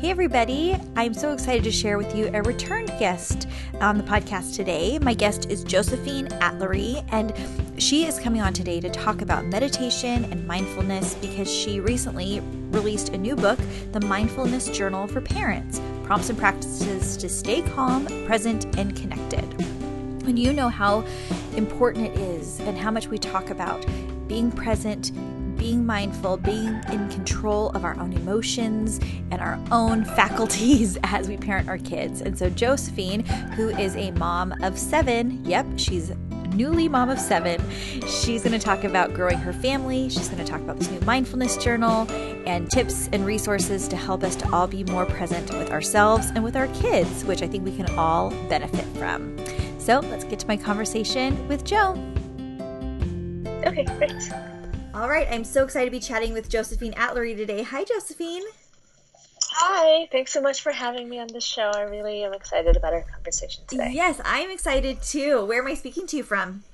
Hey, everybody. I'm so excited to share with you a return guest on the podcast today. My guest is Josephine Atluri, and she is coming on today to talk about meditation and mindfulness because she recently released a new book, The Mindfulness Journal for Parents Prompts and Practices to Stay Calm, Present, and Connected. And you know how important it is and how much we talk about being present being mindful, being in control of our own emotions and our own faculties as we parent our kids. And so, Josephine, who is a mom of seven, yep, she's newly mom of seven. She's going to talk about growing her family. She's going to talk about this new mindfulness journal and tips and resources to help us to all be more present with ourselves and with our kids, which I think we can all benefit from. So let's get to my conversation with Joe. Okay, great. All right, I'm so excited to be chatting with Josephine Atluri today. Hi, Josephine. Hi, thanks so much for having me on the show. I really am excited about our conversation today. Yes, I'm excited too. Where am I speaking to you from?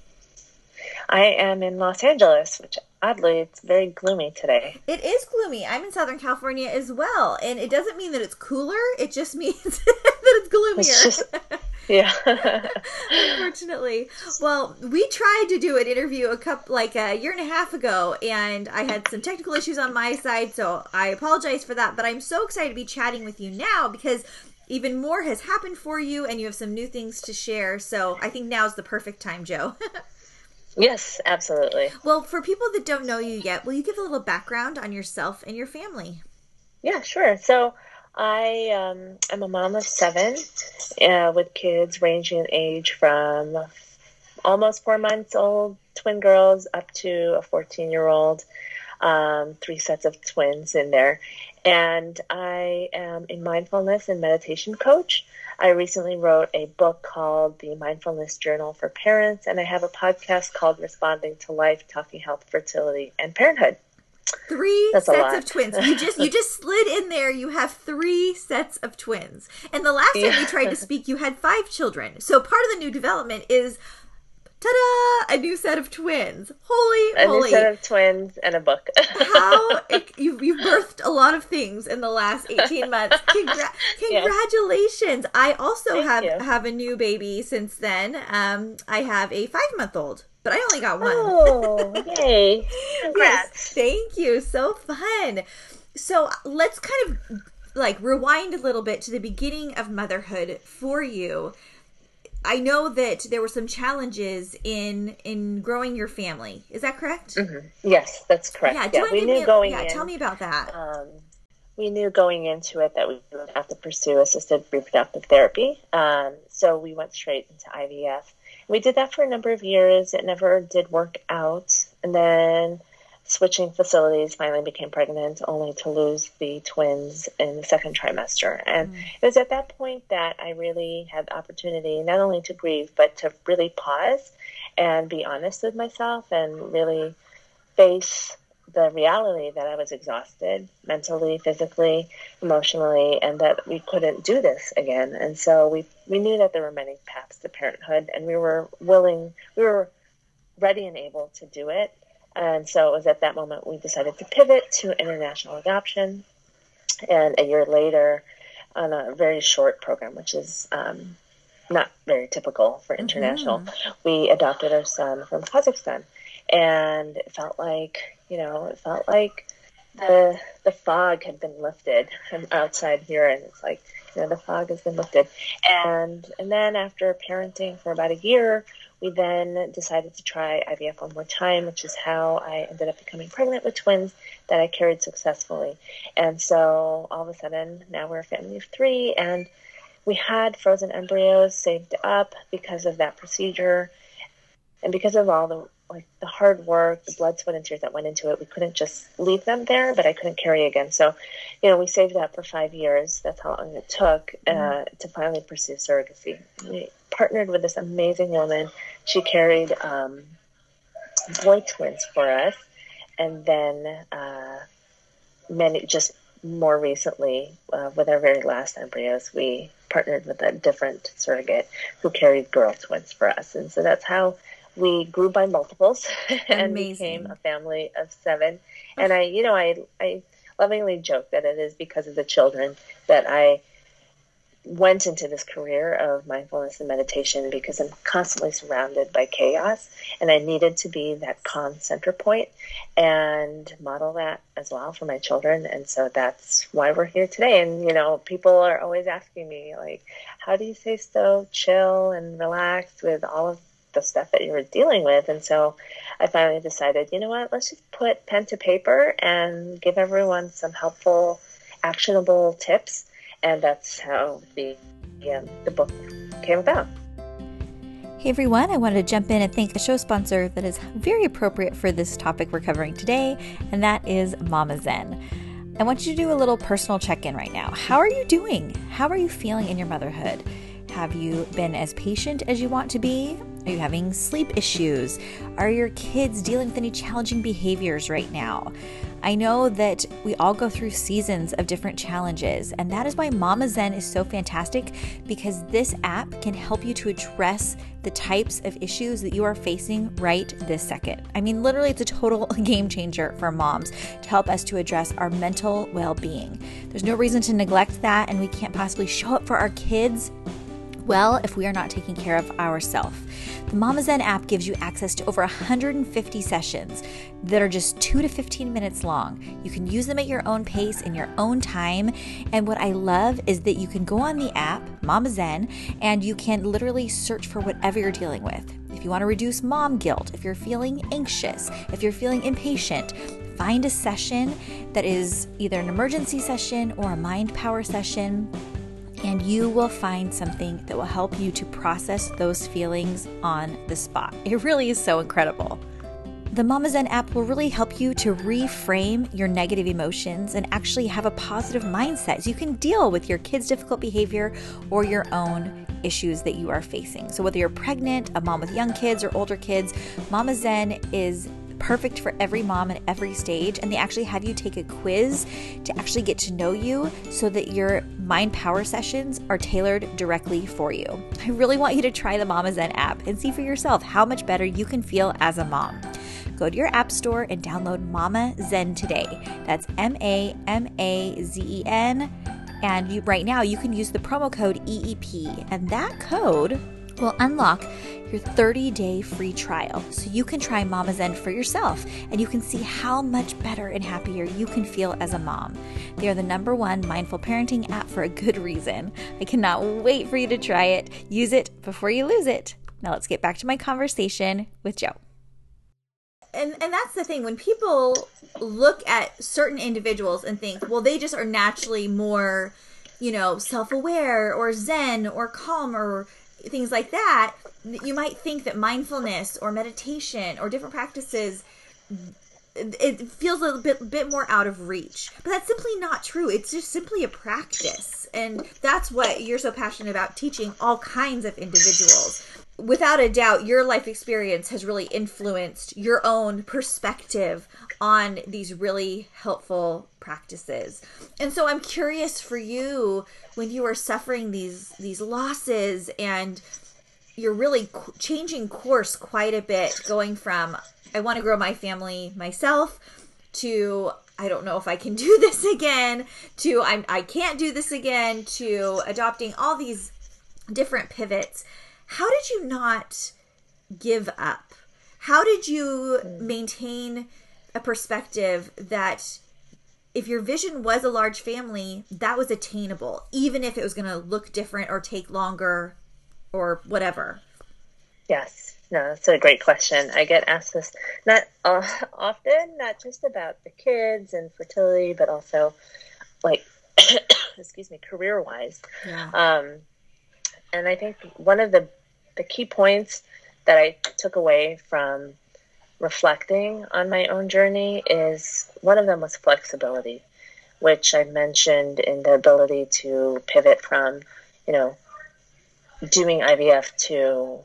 I am in Los Angeles, which oddly it's very gloomy today. It is gloomy. I'm in Southern California as well, and it doesn't mean that it's cooler. It just means that it's gloomier. It's just, yeah. Unfortunately, well, we tried to do an interview a couple like a year and a half ago, and I had some technical issues on my side, so I apologize for that. But I'm so excited to be chatting with you now because even more has happened for you, and you have some new things to share. So I think now's the perfect time, Joe. Yes, absolutely. Well, for people that don't know you yet, will you give a little background on yourself and your family? Yeah, sure. So I um, am a mom of seven uh, with kids ranging in age from almost four months old twin girls up to a 14 year old, um, three sets of twins in there. And I am a mindfulness and meditation coach. I recently wrote a book called The Mindfulness Journal for Parents, and I have a podcast called Responding to Life, Talking Health, Fertility, and Parenthood. Three That's sets of twins. You just you just slid in there. You have three sets of twins. And the last time we tried to speak, you had five children. So part of the new development is ta-da! A new set of twins. Holy a moly! A new set of twins and a book. How you you've birthed a lot of things in the last eighteen months. Congra- congratulations! Yes. I also Thank have you. have a new baby since then. Um, I have a five month old, but I only got one. Oh, yay! Congrats! yes, thank you. So fun. So let's kind of like rewind a little bit to the beginning of motherhood for you I know that there were some challenges in in growing your family. Is that correct? Mm-hmm. Yes, that's correct. Yeah, yeah we knew going yeah, in. Tell me about that. Um, we knew going into it that we would have to pursue assisted reproductive therapy. Um, so we went straight into IVF. We did that for a number of years. It never did work out, and then switching facilities, finally became pregnant, only to lose the twins in the second trimester. And mm. it was at that point that I really had the opportunity not only to grieve, but to really pause and be honest with myself and really face the reality that I was exhausted mentally, physically, emotionally, and that we couldn't do this again. And so we we knew that there were many paths to parenthood, and we were willing, we were ready and able to do it. And so it was at that moment we decided to pivot to international adoption. And a year later, on a very short program, which is um, not very typical for international, mm-hmm. we adopted our son from Kazakhstan. And it felt like, you know, it felt like the the fog had been lifted. I'm outside here, and it's like, you know, the fog has been lifted. And and then after parenting for about a year, we then decided to try IVF one more time, which is how I ended up becoming pregnant with twins that I carried successfully. And so all of a sudden, now we're a family of three, and we had frozen embryos saved up because of that procedure. And because of all the like the hard work, the blood, sweat, and tears that went into it, we couldn't just leave them there, but I couldn't carry again. So, you know, we saved that for five years. That's how long it took uh, mm-hmm. to finally pursue surrogacy. Partnered with this amazing woman. She carried um, boy twins for us, and then uh, many just more recently, uh, with our very last embryos, we partnered with a different surrogate who carried girl twins for us, and so that's how we grew by multiples and became a family of seven. And I, you know, I I lovingly joke that it is because of the children that I went into this career of mindfulness and meditation because I'm constantly surrounded by chaos and I needed to be that calm center point and model that as well for my children. And so that's why we're here today. And, you know, people are always asking me, like, how do you stay so chill and relaxed with all of the stuff that you're dealing with? And so I finally decided, you know what, let's just put pen to paper and give everyone some helpful, actionable tips and that's how the um, the book came about. Hey everyone, I wanted to jump in and thank a show sponsor that is very appropriate for this topic we're covering today, and that is Mama Zen. I want you to do a little personal check in right now. How are you doing? How are you feeling in your motherhood? Have you been as patient as you want to be? Are you having sleep issues? Are your kids dealing with any challenging behaviors right now? I know that we all go through seasons of different challenges, and that is why Mama Zen is so fantastic because this app can help you to address the types of issues that you are facing right this second. I mean, literally, it's a total game changer for moms to help us to address our mental well being. There's no reason to neglect that, and we can't possibly show up for our kids well if we are not taking care of ourselves. The Mama Zen app gives you access to over 150 sessions that are just 2 to 15 minutes long. You can use them at your own pace in your own time. And what I love is that you can go on the app, Mama Zen, and you can literally search for whatever you're dealing with. If you want to reduce mom guilt, if you're feeling anxious, if you're feeling impatient, find a session that is either an emergency session or a mind power session and you will find something that will help you to process those feelings on the spot. It really is so incredible. The Mama Zen app will really help you to reframe your negative emotions and actually have a positive mindset so you can deal with your kids' difficult behavior or your own issues that you are facing. So, whether you're pregnant, a mom with young kids, or older kids, Mama Zen is perfect for every mom at every stage. And they actually have you take a quiz to actually get to know you so that your mind power sessions are tailored directly for you. I really want you to try the Mama Zen app and see for yourself how much better you can feel as a mom. Go to your app store and download Mama Zen today. That's M A M A Z E N. And you, right now, you can use the promo code EEP, and that code will unlock your 30 day free trial so you can try Mama Zen for yourself and you can see how much better and happier you can feel as a mom. They are the number one mindful parenting app for a good reason. I cannot wait for you to try it. Use it before you lose it. Now let's get back to my conversation with Joe. And, and that's the thing when people look at certain individuals and think, well, they just are naturally more, you know, self aware or zen or calm or things like that, you might think that mindfulness or meditation or different practices it feels a little bit bit more out of reach. But that's simply not true. It's just simply a practice. And that's what you're so passionate about teaching all kinds of individuals. Without a doubt, your life experience has really influenced your own perspective on these really helpful practices. And so I'm curious for you when you are suffering these these losses and you're really changing course quite a bit going from I want to grow my family myself to I don't know if I can do this again to I'm I can't do this again to adopting all these different pivots. How did you not give up? How did you maintain a perspective that if your vision was a large family, that was attainable, even if it was going to look different or take longer or whatever? Yes, no, that's a great question. I get asked this not uh, often, not just about the kids and fertility, but also like, excuse me, career wise. Yeah. Um, and I think one of the the key points that I took away from reflecting on my own journey is one of them was flexibility, which I mentioned in the ability to pivot from, you know, doing IVF to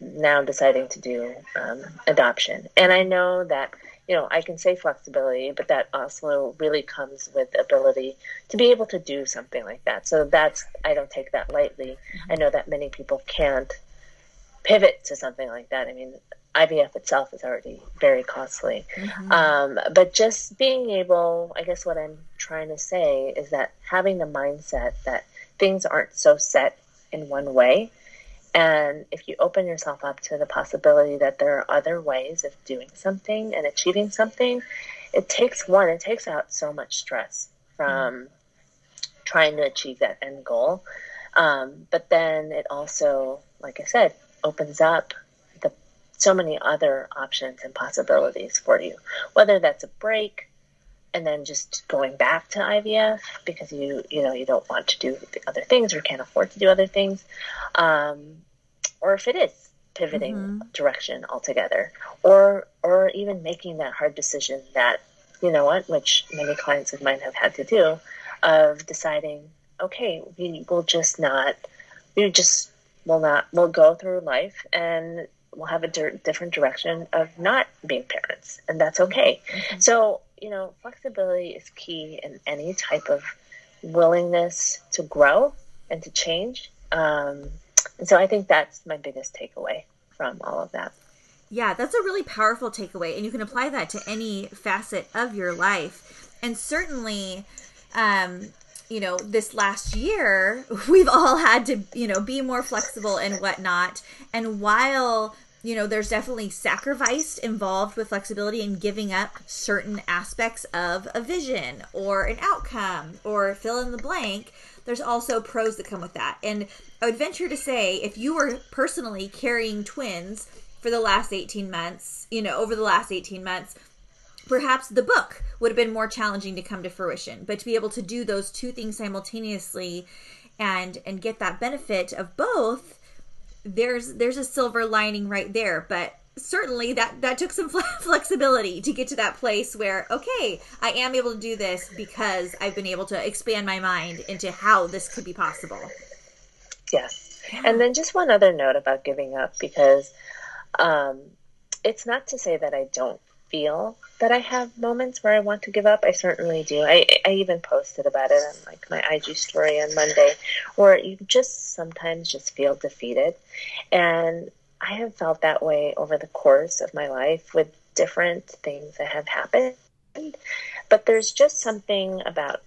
now deciding to do um, adoption. And I know that you know, I can say flexibility, but that also really comes with ability to be able to do something like that. So that's, I don't take that lightly. Mm-hmm. I know that many people can't pivot to something like that. I mean, IVF itself is already very costly. Mm-hmm. Um, but just being able, I guess what I'm trying to say is that having the mindset that things aren't so set in one way and if you open yourself up to the possibility that there are other ways of doing something and achieving something, it takes one, it takes out so much stress from mm trying to achieve that end goal. Um, but then it also, like I said, opens up the so many other options and possibilities for you. Whether that's a break and then just going back to IVF because you you know you don't want to do other things or can't afford to do other things, um, or if it is pivoting mm-hmm. direction altogether, or or even making that hard decision that you know what, which many clients of mine have had to do, of deciding, okay, we will just not, we just will not, we'll go through life and we'll have a di- different direction of not being parents, and that's okay. Mm-hmm. So you know, flexibility is key in any type of willingness to grow and to change. Um, and so I think that's my biggest takeaway from all of that. Yeah, that's a really powerful takeaway, and you can apply that to any facet of your life. And certainly, um, you know, this last year, we've all had to, you know, be more flexible and whatnot. And while you know, there's definitely sacrifice involved with flexibility and giving up certain aspects of a vision or an outcome or fill in the blank there's also pros that come with that. And I would venture to say if you were personally carrying twins for the last 18 months, you know, over the last 18 months, perhaps the book would have been more challenging to come to fruition. But to be able to do those two things simultaneously and and get that benefit of both, there's there's a silver lining right there. But certainly that that took some flexibility to get to that place where okay i am able to do this because i've been able to expand my mind into how this could be possible yes and then just one other note about giving up because um, it's not to say that i don't feel that i have moments where i want to give up i certainly do i, I even posted about it on like my ig story on monday where you just sometimes just feel defeated and I have felt that way over the course of my life with different things that have happened. But there's just something about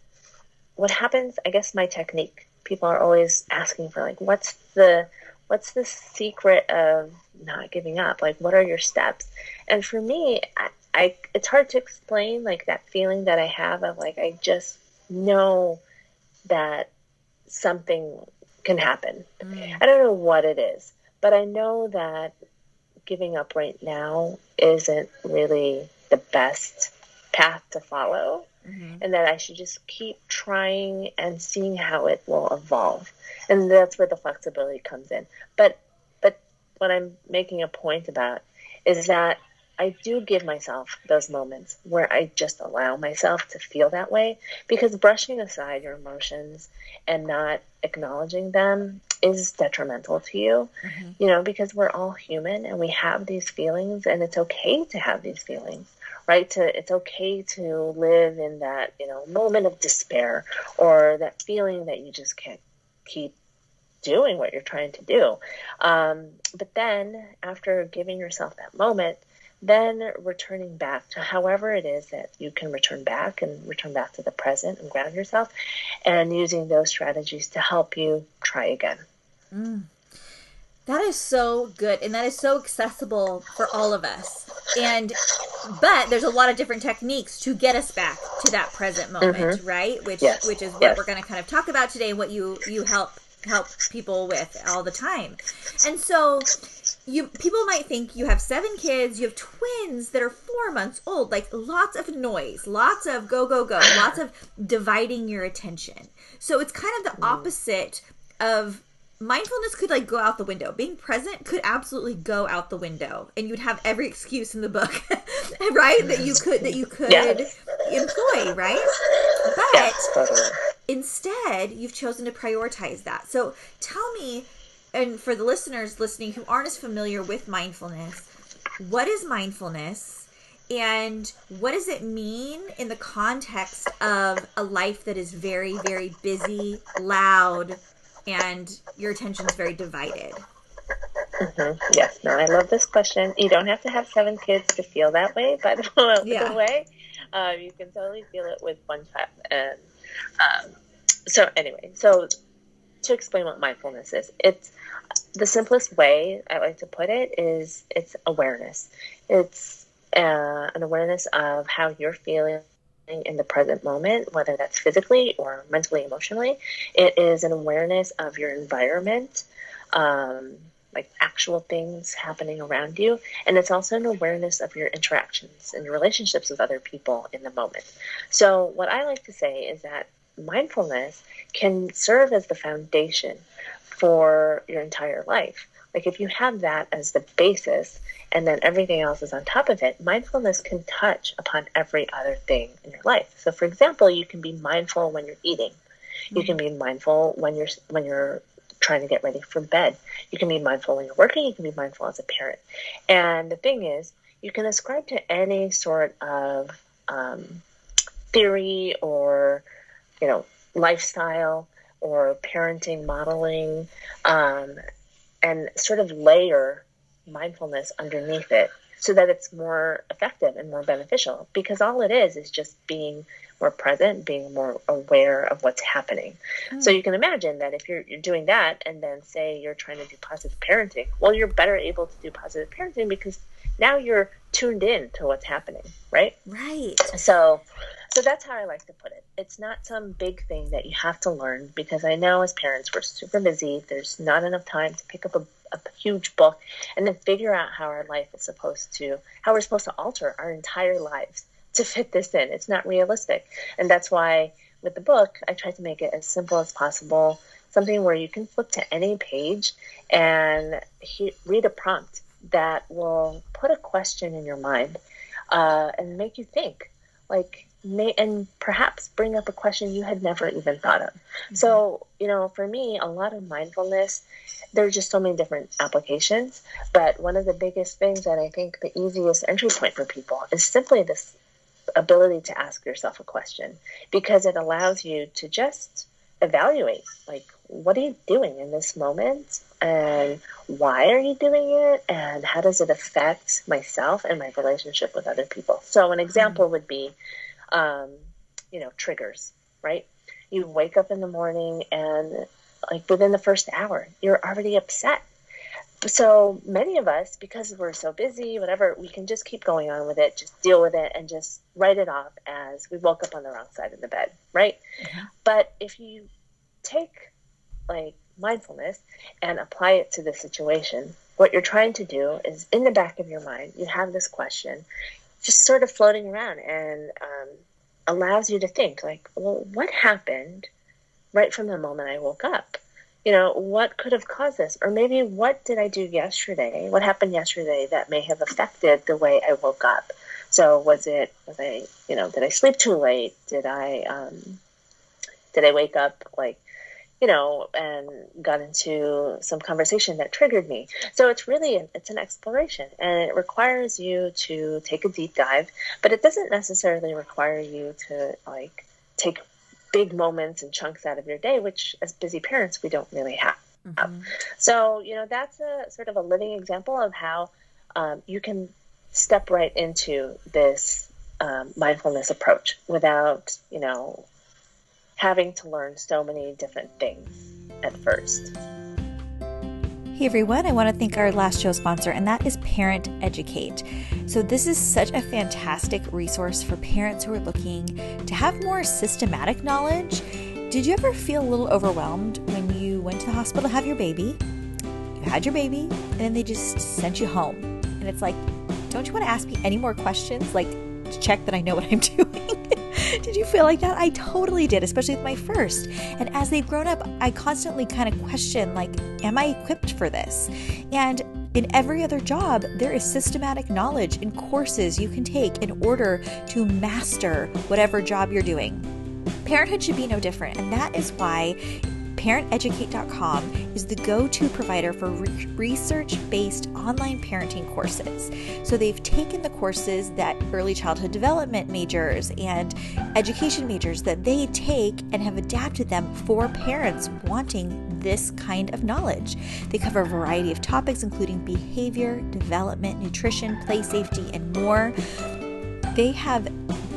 what happens, I guess my technique. People are always asking for like what's the what's the secret of not giving up? Like what are your steps? And for me, I, I it's hard to explain like that feeling that I have of like I just know that something can happen. Mm. I don't know what it is. But I know that giving up right now isn't really the best path to follow. Mm-hmm. And that I should just keep trying and seeing how it will evolve. And that's where the flexibility comes in. But but what I'm making a point about is that I do give myself those moments where I just allow myself to feel that way because brushing aside your emotions and not acknowledging them is detrimental to you, mm-hmm. you know, because we're all human and we have these feelings and it's okay to have these feelings, right? To, it's okay to live in that, you know, moment of despair or that feeling that you just can't keep doing what you're trying to do. Um, but then after giving yourself that moment, then returning back to however it is that you can return back and return back to the present and ground yourself and using those strategies to help you try again. Mm. That is so good and that is so accessible for all of us. And but there's a lot of different techniques to get us back to that present moment, mm-hmm. right? Which yes. which is what yes. we're going to kind of talk about today what you you help help people with all the time. And so you people might think you have seven kids, you have twins that are 4 months old, like lots of noise, lots of go go go, lots of dividing your attention. So it's kind of the opposite of mindfulness could like go out the window. Being present could absolutely go out the window, and you'd have every excuse in the book, right? That you could that you could yes. employ, right? But totally. instead, you've chosen to prioritize that. So tell me, and for the listeners listening who aren't as familiar with mindfulness, what is mindfulness? And what does it mean in the context of a life that is very, very busy, loud, and your attention's very divided? Mm-hmm. Yes, no, I love this question. You don't have to have seven kids to feel that way, by the, yeah. way. Um, you can totally feel it with one child. And um, so, anyway, so to explain what mindfulness is, it's the simplest way I like to put it is it's awareness. It's uh, an awareness of how you're feeling in the present moment, whether that's physically or mentally, emotionally. It is an awareness of your environment. Um, like actual things happening around you. And it's also an awareness of your interactions and your relationships with other people in the moment. So, what I like to say is that mindfulness can serve as the foundation for your entire life. Like, if you have that as the basis and then everything else is on top of it, mindfulness can touch upon every other thing in your life. So, for example, you can be mindful when you're eating. You can be mindful when you're when you're trying to get ready for bed. You can be mindful when you're working, you can be mindful as a parent. And the thing is, you can ascribe to any sort of um, theory or, you know, lifestyle or parenting modeling um, and sort of layer mindfulness underneath it so that it's more effective and more beneficial because all it is is just being more present, being more aware of what's happening. So hmm. you can imagine that if you're, you're doing that and then say you're trying to do positive parenting, well, you're better able to do positive parenting because now you're tuned in to what's happening, right? Right. So, so that's how I like to put it. It's not some big thing that you have to learn because I know as parents we're super busy. There's not enough time to pick up a, a huge book and then figure out how our life is supposed to, how we're supposed to alter our entire lives to fit this in. It's not realistic. And that's why with the book, I tried to make it as simple as possible, something where you can flip to any page and he- read a prompt that will put a question in your mind uh, and make you think. Like, may, and perhaps bring up a question you had never even thought of. Mm-hmm. So, you know, for me, a lot of mindfulness, there are just so many different applications. But one of the biggest things that I think the easiest entry point for people is simply this ability to ask yourself a question because it allows you to just evaluate like what are you doing in this moment and why are you doing it and how does it affect myself and my relationship with other people so an example would be um, you know triggers right you wake up in the morning and like within the first hour you're already upset so many of us, because we're so busy, whatever, we can just keep going on with it, just deal with it, and just write it off as we woke up on the wrong side of the bed, right? Mm-hmm. But if you take like mindfulness and apply it to the situation, what you're trying to do is in the back of your mind, you have this question just sort of floating around and um, allows you to think, like, well, what happened right from the moment I woke up? you know, what could have caused this? Or maybe what did I do yesterday? What happened yesterday that may have affected the way I woke up? So was it, was I, you know, did I sleep too late? Did I, um, did I wake up like, you know, and got into some conversation that triggered me. So it's really, it's an exploration and it requires you to take a deep dive, but it doesn't necessarily require you to like take big moments and chunks out of your day, which as busy parents, we don't really have. Mm-hmm. So, you know, that's a sort of a living example of how um, you can step right into this um, mindfulness approach without, you know, having to learn so many different things at first. Hey everyone, I want to thank our last show sponsor, and that is Parent Educate. So, this is such a fantastic resource for parents who are looking to have more systematic knowledge. Did you ever feel a little overwhelmed when you went to the hospital to have your baby? You had your baby, and then they just sent you home. And it's like, don't you want to ask me any more questions? Like, to check that I know what I'm doing? Did you feel like that? I totally did, especially with my first. And as they've grown up, I constantly kind of question, like, am I equipped for this? And in every other job, there is systematic knowledge and courses you can take in order to master whatever job you're doing. Parenthood should be no different, and that is why ParentEducate.com is the go to provider for re- research based online parenting courses. So they've taken the courses that early childhood development majors and education majors that they take and have adapted them for parents wanting this kind of knowledge. They cover a variety of topics, including behavior, development, nutrition, play safety, and more. They have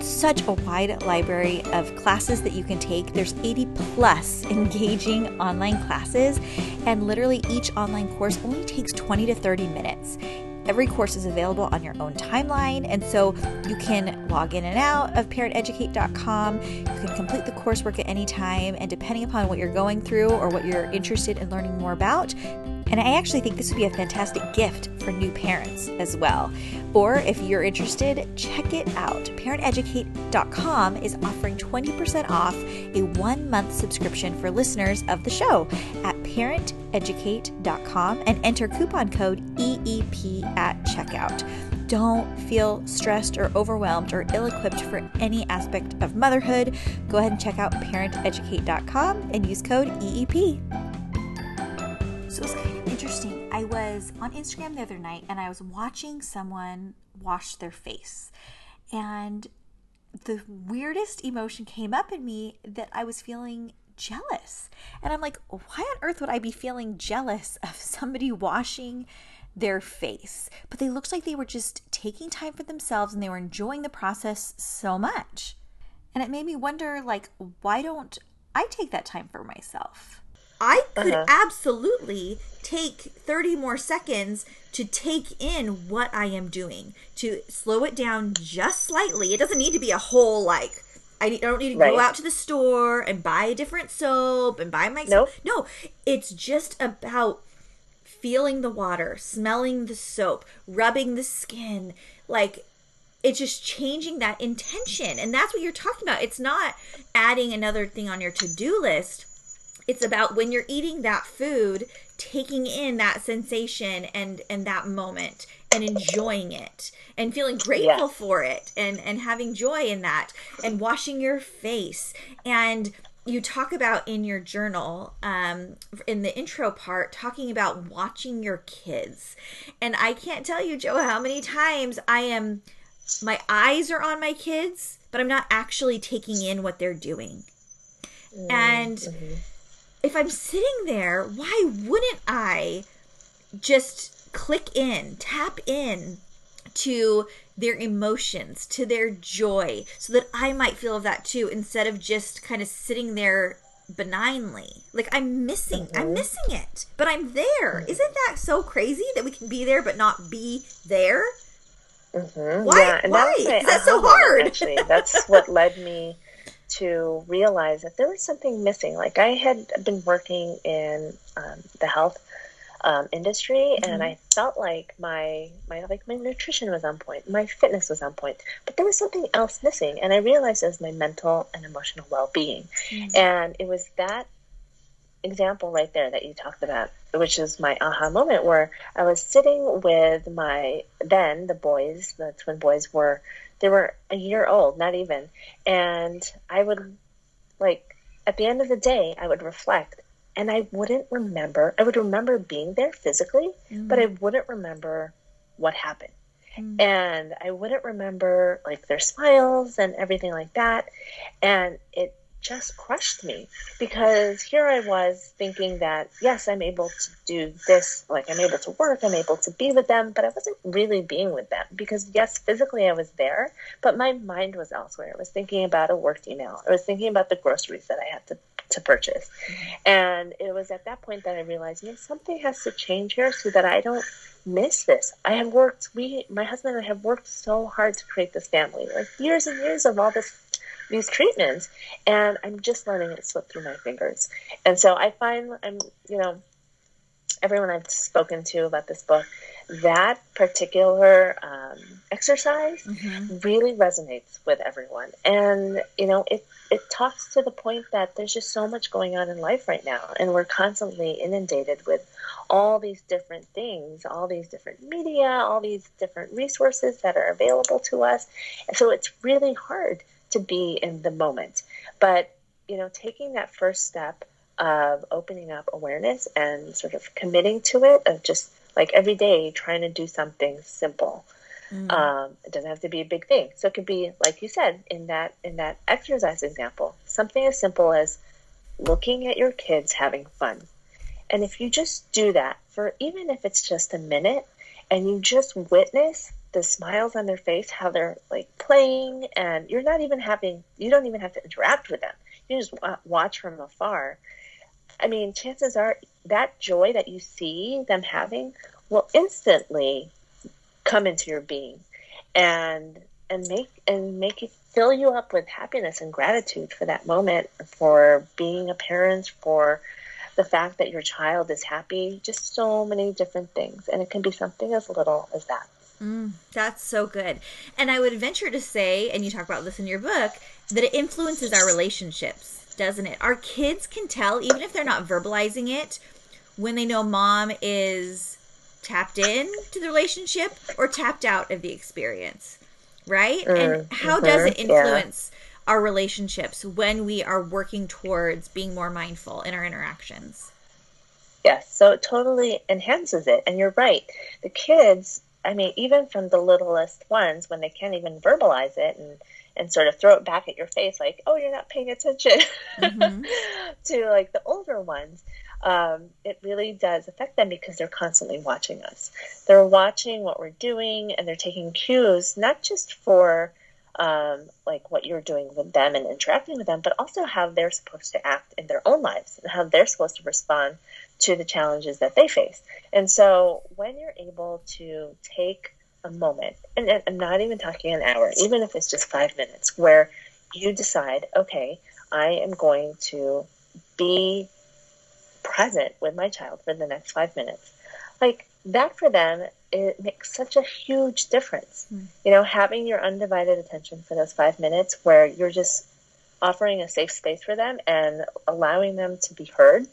such a wide library of classes that you can take. There's 80 plus engaging online classes, and literally each online course only takes 20 to 30 minutes. Every course is available on your own timeline, and so you can log in and out of parenteducate.com. You can complete the coursework at any time, and depending upon what you're going through or what you're interested in learning more about, and I actually think this would be a fantastic gift for new parents as well. Or if you're interested, check it out. ParentEducate.com is offering 20% off a one month subscription for listeners of the show at ParentEducate.com and enter coupon code EEP at checkout. Don't feel stressed or overwhelmed or ill equipped for any aspect of motherhood. Go ahead and check out ParentEducate.com and use code EEP. I was on Instagram the other night and I was watching someone wash their face. And the weirdest emotion came up in me that I was feeling jealous. And I'm like, why on earth would I be feeling jealous of somebody washing their face? But they looked like they were just taking time for themselves and they were enjoying the process so much. And it made me wonder like why don't I take that time for myself? I could uh-huh. absolutely take 30 more seconds to take in what I am doing, to slow it down just slightly. It doesn't need to be a whole like I don't need to right. go out to the store and buy a different soap and buy my nope. No, it's just about feeling the water, smelling the soap, rubbing the skin, like it's just changing that intention. And that's what you're talking about. It's not adding another thing on your to-do list it's about when you're eating that food taking in that sensation and and that moment and enjoying it and feeling grateful for it and and having joy in that and washing your face. And you talk about in your journal um, in the intro part talking about watching your kids. And i can't tell you joe how many times i am my eyes are on my kids but i'm not actually taking in what they're doing. Mm-hmm. and if I'm sitting there, why wouldn't I just click in, tap in to their emotions, to their joy, so that I might feel of that too, instead of just kind of sitting there benignly. Like I'm missing, mm-hmm. I'm missing it, but I'm there. Mm-hmm. not that so crazy that we can be there but not be there? Mm-hmm. Why? Yeah, and Why? That was that's so hard. Actually, that's what led me to realize that there was something missing. Like I had been working in um, the health um, industry, mm-hmm. and I felt like my my like my nutrition was on point, my fitness was on point, but there was something else missing, and I realized it was my mental and emotional well being, mm-hmm. and it was that example right there that you talked about, which is my aha moment where I was sitting with my then the boys, the twin boys were they were a year old, not even. And I would, like, at the end of the day, I would reflect and I wouldn't remember. I would remember being there physically, mm. but I wouldn't remember what happened. Mm. And I wouldn't remember, like, their smiles and everything like that. And it just crushed me because here I was thinking that, yes, I'm able to do this, like I'm able to work, I'm able to be with them, but I wasn't really being with them because, yes, physically I was there, but my mind was elsewhere. I was thinking about a work email, I was thinking about the groceries that I had to, to purchase. And it was at that point that I realized, you know, something has to change here so that I don't miss this. I have worked, we, my husband and I have worked so hard to create this family, like years and years of all this these treatments and I'm just letting it slip through my fingers. And so I find I'm, you know, everyone I've spoken to about this book, that particular um, exercise mm-hmm. really resonates with everyone. And, you know, it, it talks to the point that there's just so much going on in life right now. And we're constantly inundated with all these different things, all these different media, all these different resources that are available to us. And so it's really hard to be in the moment. But, you know, taking that first step of opening up awareness and sort of committing to it, of just like every day trying to do something simple. Mm. Um, it doesn't have to be a big thing. So it could be, like you said, in that in that exercise example, something as simple as looking at your kids having fun. And if you just do that for even if it's just a minute, and you just witness the smiles on their face, how they're like playing, and you're not even having, you don't even have to interact with them. You just watch from afar. I mean, chances are that joy that you see them having will instantly come into your being and and make and make it fill you up with happiness and gratitude for that moment for being a parent for the fact that your child is happy just so many different things and it can be something as little as that mm, that's so good and i would venture to say and you talk about this in your book that it influences our relationships doesn't it our kids can tell even if they're not verbalizing it when they know mom is tapped in to the relationship or tapped out of the experience, right? Mm, and how mm-hmm, does it influence yeah. our relationships when we are working towards being more mindful in our interactions? Yes, so it totally enhances it. And you're right. The kids, I mean, even from the littlest ones, when they can't even verbalize it and and sort of throw it back at your face like, oh, you're not paying attention mm-hmm. to like the older ones um, it really does affect them because they're constantly watching us. They're watching what we're doing and they're taking cues, not just for um, like what you're doing with them and interacting with them, but also how they're supposed to act in their own lives and how they're supposed to respond to the challenges that they face. And so when you're able to take a moment, and I'm not even talking an hour, even if it's just five minutes, where you decide, okay, I am going to be present with my child for the next five minutes. Like that for them, it makes such a huge difference. Mm. You know, having your undivided attention for those five minutes where you're just offering a safe space for them and allowing them to be heard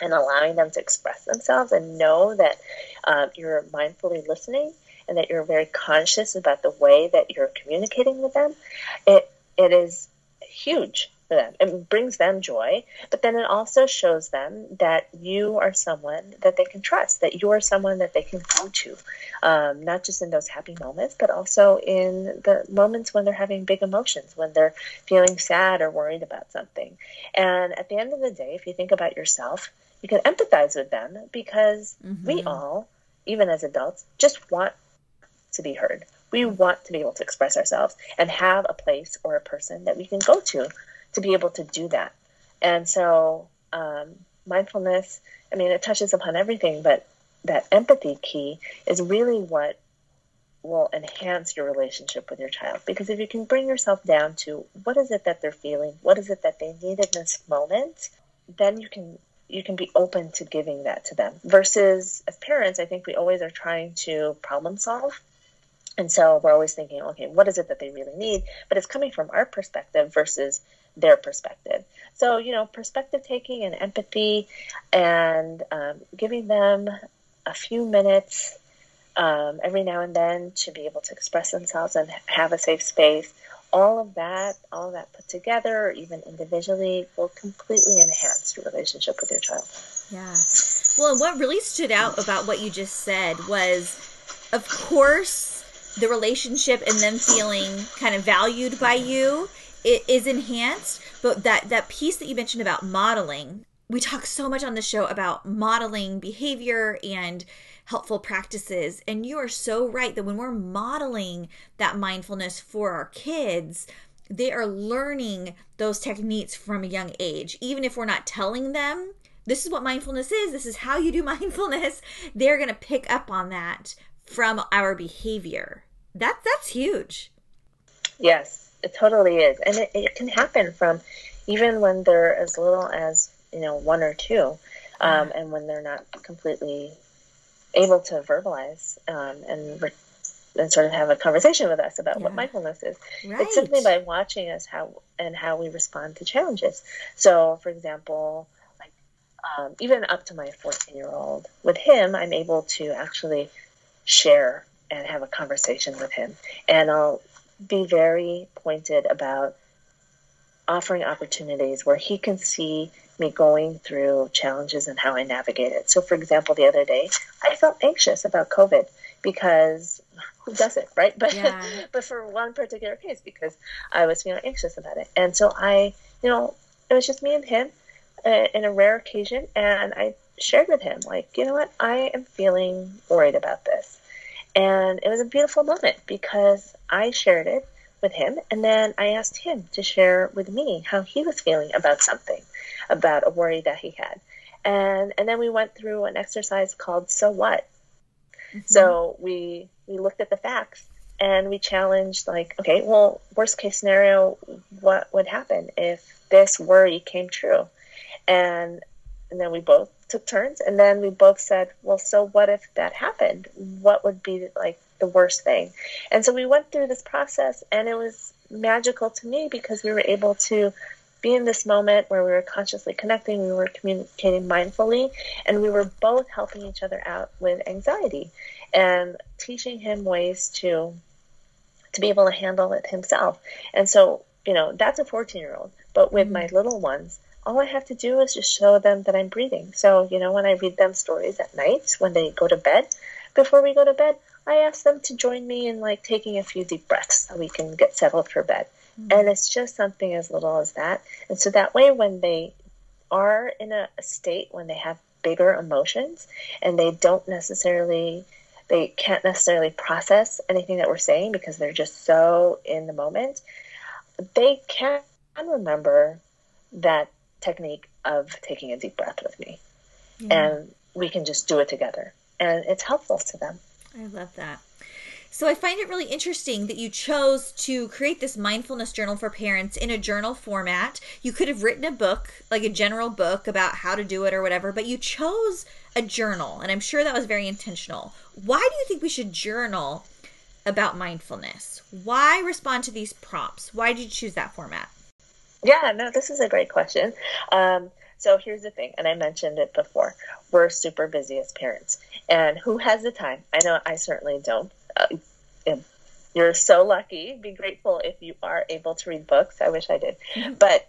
and allowing them to express themselves and know that um, you're mindfully listening and that you're very conscious about the way that you're communicating with them, it it is huge for them. It brings them joy, but then it also shows them that you are someone that they can trust, that you are someone that they can go to, um, not just in those happy moments, but also in the moments when they're having big emotions, when they're feeling sad or worried about something. And at the end of the day, if you think about yourself, you can empathize with them because mm-hmm. we all, even as adults, just want to be heard. We want to be able to express ourselves and have a place or a person that we can go to to be able to do that. And so, um, mindfulness, I mean, it touches upon everything, but that empathy key is really what will enhance your relationship with your child. Because if you can bring yourself down to what is it that they're feeling, what is it that they need in this moment, then you can you can be open to giving that to them. Versus as parents, I think we always are trying to problem solve. And so we're always thinking, okay, what is it that they really need? But it's coming from our perspective versus their perspective. So, you know, perspective taking and empathy and um, giving them a few minutes um, every now and then to be able to express themselves and have a safe space. All of that, all of that put together, or even individually, will completely enhance your relationship with your child. Yeah. Well, what really stood out about what you just said was, of course, the relationship and them feeling kind of valued by you it is enhanced but that that piece that you mentioned about modeling we talk so much on the show about modeling behavior and helpful practices and you are so right that when we're modeling that mindfulness for our kids they are learning those techniques from a young age. Even if we're not telling them this is what mindfulness is this is how you do mindfulness they're going to pick up on that from our behavior. That that's huge. Yes it totally is, and it, it can happen from even when they're as little as you know one or two, um, and when they're not completely able to verbalize um, and re- and sort of have a conversation with us about yeah. what mindfulness is. Right. It's simply by watching us how and how we respond to challenges. So, for example, like um, even up to my 14 year old, with him, I'm able to actually share and have a conversation with him, and I'll be very pointed about offering opportunities where he can see me going through challenges and how I navigate it. So, for example, the other day, I felt anxious about COVID because who doesn't, right? But yeah. but for one particular case, because I was feeling anxious about it, and so I, you know, it was just me and him uh, in a rare occasion, and I shared with him, like, you know what, I am feeling worried about this, and it was a beautiful moment because I shared it with him, and then I asked him to share with me how he was feeling about something, about a worry that he had, and and then we went through an exercise called "So What." Mm-hmm. So we we looked at the facts and we challenged like, okay, well, worst case scenario, what would happen if this worry came true? And and then we both took turns and then we both said, well, so what if that happened? What would be like the worst thing? And so we went through this process and it was magical to me because we were able to be in this moment where we were consciously connecting, we were communicating mindfully, and we were both helping each other out with anxiety and teaching him ways to to be able to handle it himself. And so, you know, that's a 14 year old. But with mm-hmm. my little ones, all I have to do is just show them that I'm breathing. So, you know, when I read them stories at night, when they go to bed, before we go to bed, I ask them to join me in like taking a few deep breaths so we can get settled for bed. Mm-hmm. And it's just something as little as that. And so that way, when they are in a, a state when they have bigger emotions and they don't necessarily they can't necessarily process anything that we're saying because they're just so in the moment. They can remember that technique of taking a deep breath with me. And we can just do it together. And it's helpful to them. I love that. So I find it really interesting that you chose to create this mindfulness journal for parents in a journal format. You could have written a book, like a general book about how to do it or whatever, but you chose a journal, and I'm sure that was very intentional. Why do you think we should journal about mindfulness? Why respond to these prompts? Why did you choose that format? Yeah, no, this is a great question. Um, so here's the thing, and I mentioned it before. We're super busy as parents. And who has the time? I know I certainly don't. Uh, you're so lucky. Be grateful if you are able to read books. I wish I did. Mm-hmm. But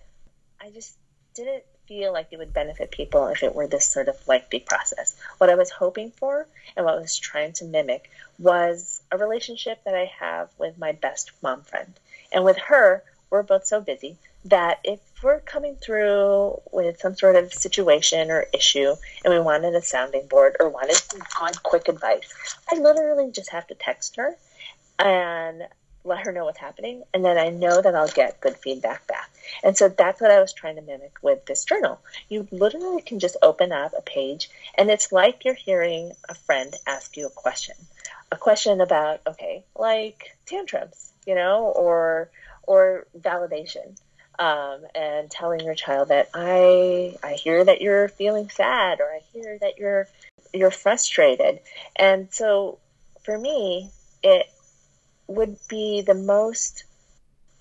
I just didn't feel like it would benefit people if it were this sort of lengthy process. What I was hoping for and what I was trying to mimic was a relationship that I have with my best mom friend. And with her, we're both so busy that if we're coming through with some sort of situation or issue and we wanted a sounding board or wanted some quick advice, I literally just have to text her and let her know what's happening. And then I know that I'll get good feedback back. And so that's what I was trying to mimic with this journal. You literally can just open up a page and it's like you're hearing a friend ask you a question. A question about, okay, like tantrums, you know, or or validation um, and telling your child that I I hear that you're feeling sad or I hear that you're you're frustrated. And so for me, it would be the most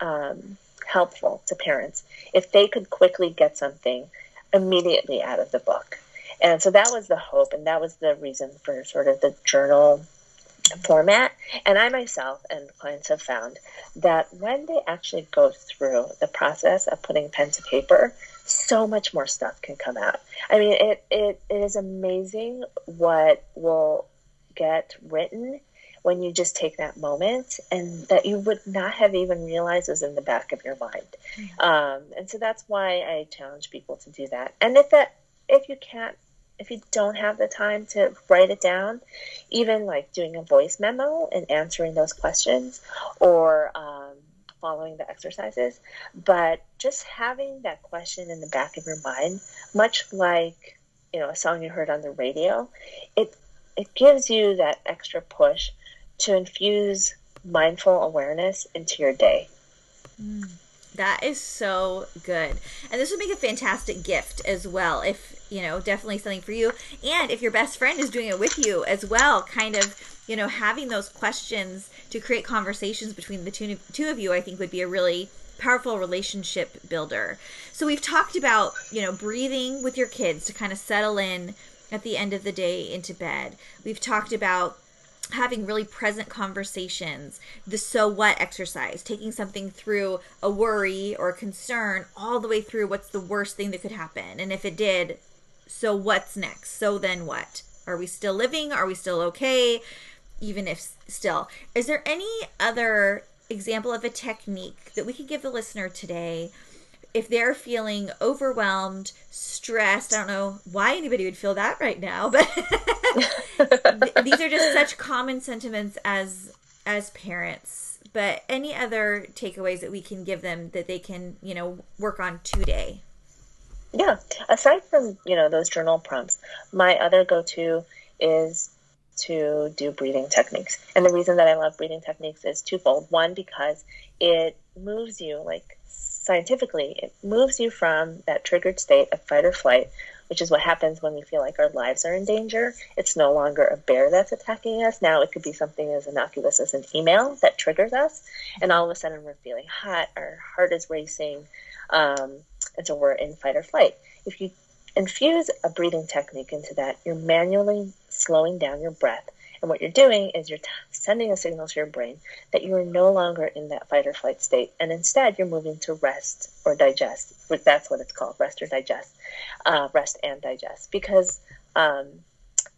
um, helpful to parents if they could quickly get something immediately out of the book. And so that was the hope, and that was the reason for sort of the journal format. And I myself and clients have found that when they actually go through the process of putting pen to paper, so much more stuff can come out. I mean, it, it, it is amazing what will get written when you just take that moment and that you would not have even realized was in the back of your mind. Mm-hmm. Um, and so that's why I challenge people to do that. And if that, if you can't if you don't have the time to write it down, even like doing a voice memo and answering those questions or um, following the exercises, but just having that question in the back of your mind, much like you know a song you heard on the radio, it it gives you that extra push to infuse mindful awareness into your day. Mm. That is so good. And this would make a fantastic gift as well. If, you know, definitely something for you. And if your best friend is doing it with you as well, kind of, you know, having those questions to create conversations between the two, two of you, I think would be a really powerful relationship builder. So we've talked about, you know, breathing with your kids to kind of settle in at the end of the day into bed. We've talked about having really present conversations, the so what exercise, taking something through a worry or concern all the way through what's the worst thing that could happen. And if it did, so what's next? So then what? Are we still living? Are we still okay? Even if still. Is there any other example of a technique that we could give the listener today if they're feeling overwhelmed, stressed, I don't know why anybody would feel that right now, but these are just such common sentiments as as parents. But any other takeaways that we can give them that they can, you know, work on today? Yeah. Aside from, you know, those journal prompts, my other go-to is to do breathing techniques. And the reason that I love breathing techniques is twofold. One, because it moves you like scientifically, it moves you from that triggered state of fight or flight, which is what happens when we feel like our lives are in danger. It's no longer a bear that's attacking us. Now it could be something as innocuous as an email that triggers us. And all of a sudden we're feeling hot, our heart is racing, um, and so we're in fight or flight. If you infuse a breathing technique into that, you're manually slowing down your breath and what you're doing is you're t- sending a signal to your brain that you are no longer in that fight or flight state. And instead, you're moving to rest or digest. That's what it's called rest or digest. Uh, rest and digest. Because um,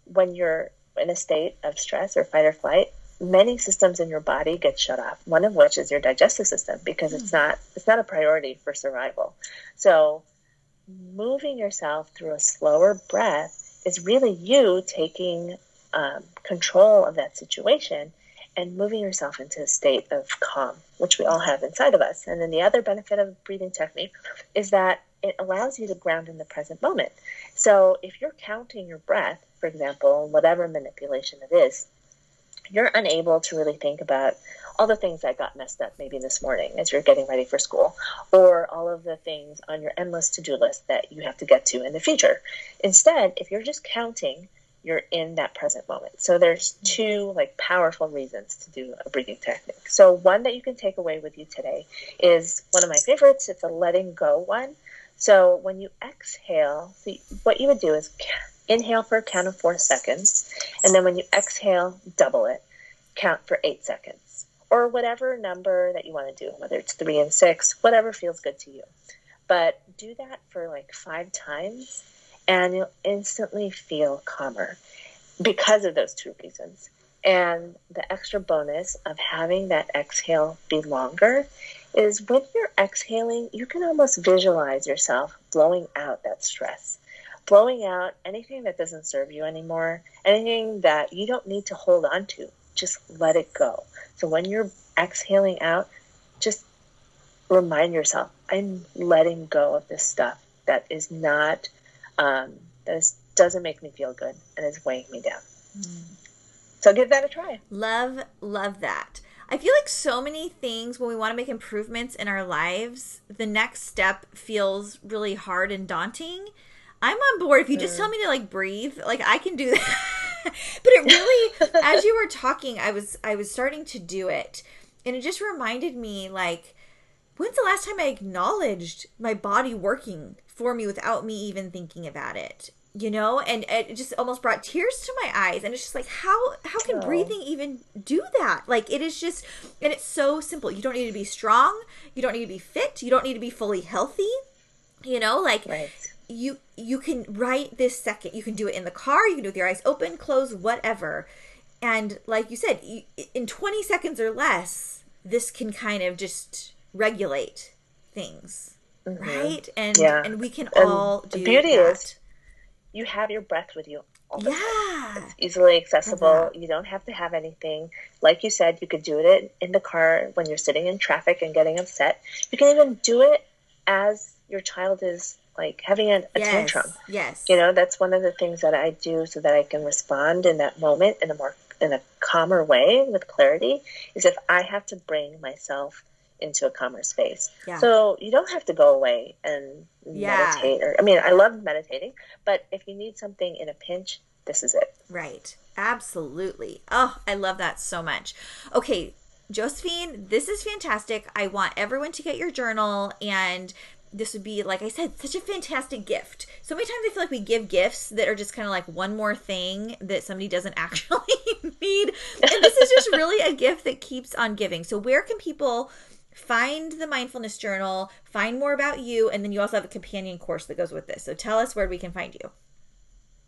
when you're in a state of stress or fight or flight, many systems in your body get shut off. One of which is your digestive system because it's hmm. not it's not a priority for survival. So moving yourself through a slower breath is really you taking um, control of that situation and moving yourself into a state of calm, which we all have inside of us. And then the other benefit of breathing technique is that it allows you to ground in the present moment. So if you're counting your breath, for example, whatever manipulation it is, you're unable to really think about all the things that got messed up maybe this morning as you're getting ready for school, or all of the things on your endless to do list that you have to get to in the future. Instead, if you're just counting you're in that present moment. So there's two like powerful reasons to do a breathing technique. So one that you can take away with you today is one of my favorites. It's a letting go one. So when you exhale, see, what you would do is inhale for a count of four seconds, and then when you exhale, double it, count for eight seconds, or whatever number that you want to do, whether it's three and six, whatever feels good to you. But do that for like five times and you'll instantly feel calmer because of those two reasons. And the extra bonus of having that exhale be longer is when you're exhaling, you can almost visualize yourself blowing out that stress, blowing out anything that doesn't serve you anymore, anything that you don't need to hold on to. Just let it go. So when you're exhaling out, just remind yourself, I'm letting go of this stuff that is not um, that is, doesn't make me feel good and is weighing me down. Mm. So give that a try. Love, love that. I feel like so many things when we want to make improvements in our lives, the next step feels really hard and daunting. I'm on board if you just mm. tell me to like breathe, like I can do that. but it really as you were talking, I was I was starting to do it. And it just reminded me like when's the last time I acknowledged my body working for me without me even thinking about it? You know, and it just almost brought tears to my eyes. And it's just like, how how can oh. breathing even do that? Like it is just, and it's so simple. You don't need to be strong. You don't need to be fit. You don't need to be fully healthy. You know, like right. you you can right this second. You can do it in the car. You can do it with your eyes open, closed, whatever. And like you said, in 20 seconds or less, this can kind of just regulate things, mm-hmm. right? And yeah. and we can and all do the beauty that. is you have your breath with you. All the yeah, time. it's easily accessible. You don't have to have anything. Like you said, you could do it in the car when you're sitting in traffic and getting upset. You can even do it as your child is like having a, a yes, tantrum. Yes. You know, that's one of the things that I do so that I can respond in that moment in a more in a calmer way with clarity is if I have to bring myself into a calmer space. Yeah. So you don't have to go away and yeah. meditate. Or I mean, I love meditating, but if you need something in a pinch, this is it. Right. Absolutely. Oh, I love that so much. Okay, Josephine, this is fantastic. I want everyone to get your journal and this would be, like I said, such a fantastic gift. So many times I feel like we give gifts that are just kind of like one more thing that somebody doesn't actually need. And this is just really a gift that keeps on giving. So, where can people find the mindfulness journal, find more about you, and then you also have a companion course that goes with this. So, tell us where we can find you.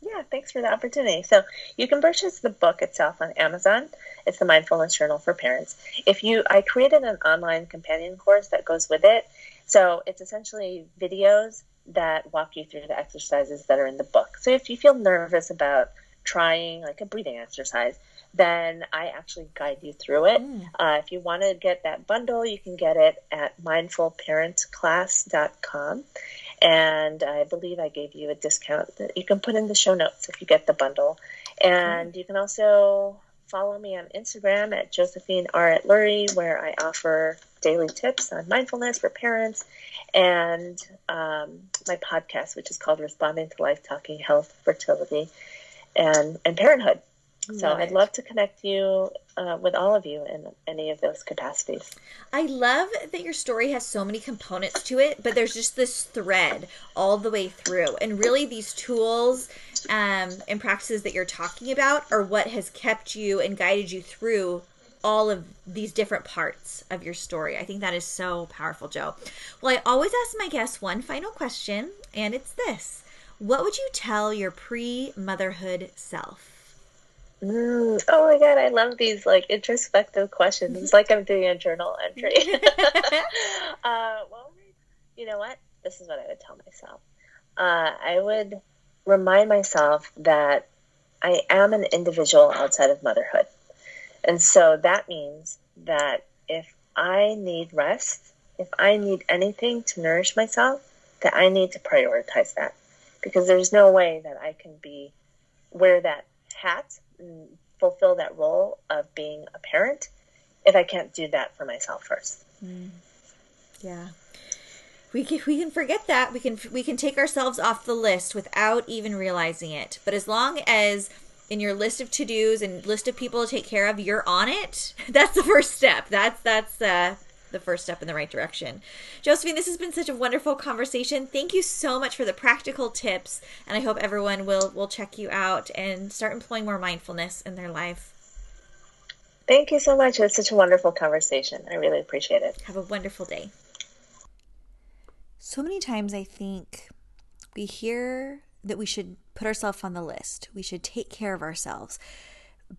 Yeah, thanks for the opportunity. So you can purchase the book itself on Amazon. It's the Mindfulness Journal for Parents. If you, I created an online companion course that goes with it. So it's essentially videos that walk you through the exercises that are in the book. So if you feel nervous about trying like a breathing exercise, then I actually guide you through it. Mm. Uh, if you want to get that bundle, you can get it at mindfulparentclass.com. And I believe I gave you a discount that you can put in the show notes if you get the bundle. And mm. you can also follow me on Instagram at Josephine R. Atluri, where I offer daily tips on mindfulness for parents and um, my podcast, which is called Responding to Life Talking Health, Fertility, and, and Parenthood. So right. I'd love to connect you uh, with all of you in any of those capacities. I love that your story has so many components to it, but there's just this thread all the way through. And really, these tools um, and practices that you're talking about are what has kept you and guided you through all of these different parts of your story. I think that is so powerful, Joe. Well, I always ask my guests one final question, and it's this What would you tell your pre motherhood self? Mm, oh my god, I love these like introspective questions. It's like I'm doing a journal entry. uh, well, you know what? This is what I would tell myself. Uh, I would remind myself that I am an individual outside of motherhood. And so that means that if I need rest, if I need anything to nourish myself, that I need to prioritize that. Because there's no way that I can be wear that hat fulfill that role of being a parent if I can't do that for myself first. Mm. Yeah. We can, we can forget that. We can we can take ourselves off the list without even realizing it. But as long as in your list of to-dos and list of people to take care of, you're on it. That's the first step. That's that's uh the first step in the right direction. Josephine, this has been such a wonderful conversation. Thank you so much for the practical tips, and I hope everyone will will check you out and start employing more mindfulness in their life. Thank you so much. It was such a wonderful conversation. I really appreciate it. Have a wonderful day. So many times I think we hear that we should put ourselves on the list. We should take care of ourselves.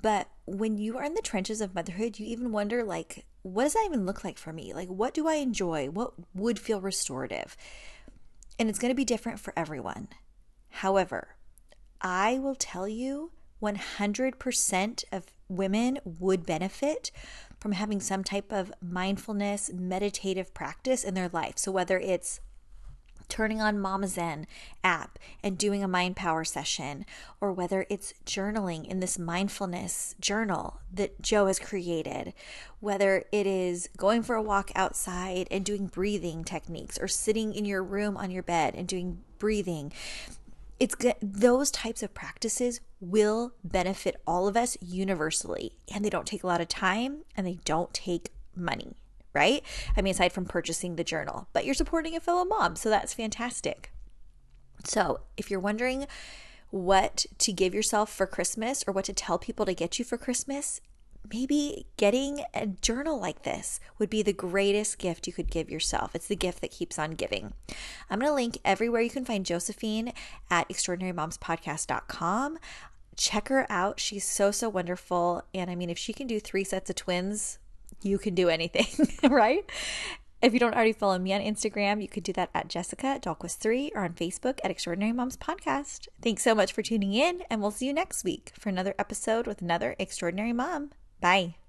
But when you are in the trenches of motherhood, you even wonder like what does that even look like for me? Like, what do I enjoy? What would feel restorative? And it's going to be different for everyone. However, I will tell you 100% of women would benefit from having some type of mindfulness, meditative practice in their life. So, whether it's turning on Mama Zen app and doing a mind power session, or whether it's journaling in this mindfulness journal that Joe has created, whether it is going for a walk outside and doing breathing techniques, or sitting in your room on your bed and doing breathing. It's. Those types of practices will benefit all of us universally, and they don't take a lot of time and they don't take money right? I mean, aside from purchasing the journal, but you're supporting a fellow mom, so that's fantastic. So, if you're wondering what to give yourself for Christmas or what to tell people to get you for Christmas, maybe getting a journal like this would be the greatest gift you could give yourself. It's the gift that keeps on giving. I'm going to link everywhere you can find Josephine at extraordinarymomspodcast.com. Check her out. She's so, so wonderful. And I mean, if she can do three sets of twins, you can do anything, right? If you don't already follow me on Instagram, you could do that at Jessica Dalquist3 or on Facebook at Extraordinary Moms Podcast. Thanks so much for tuning in, and we'll see you next week for another episode with another extraordinary mom. Bye.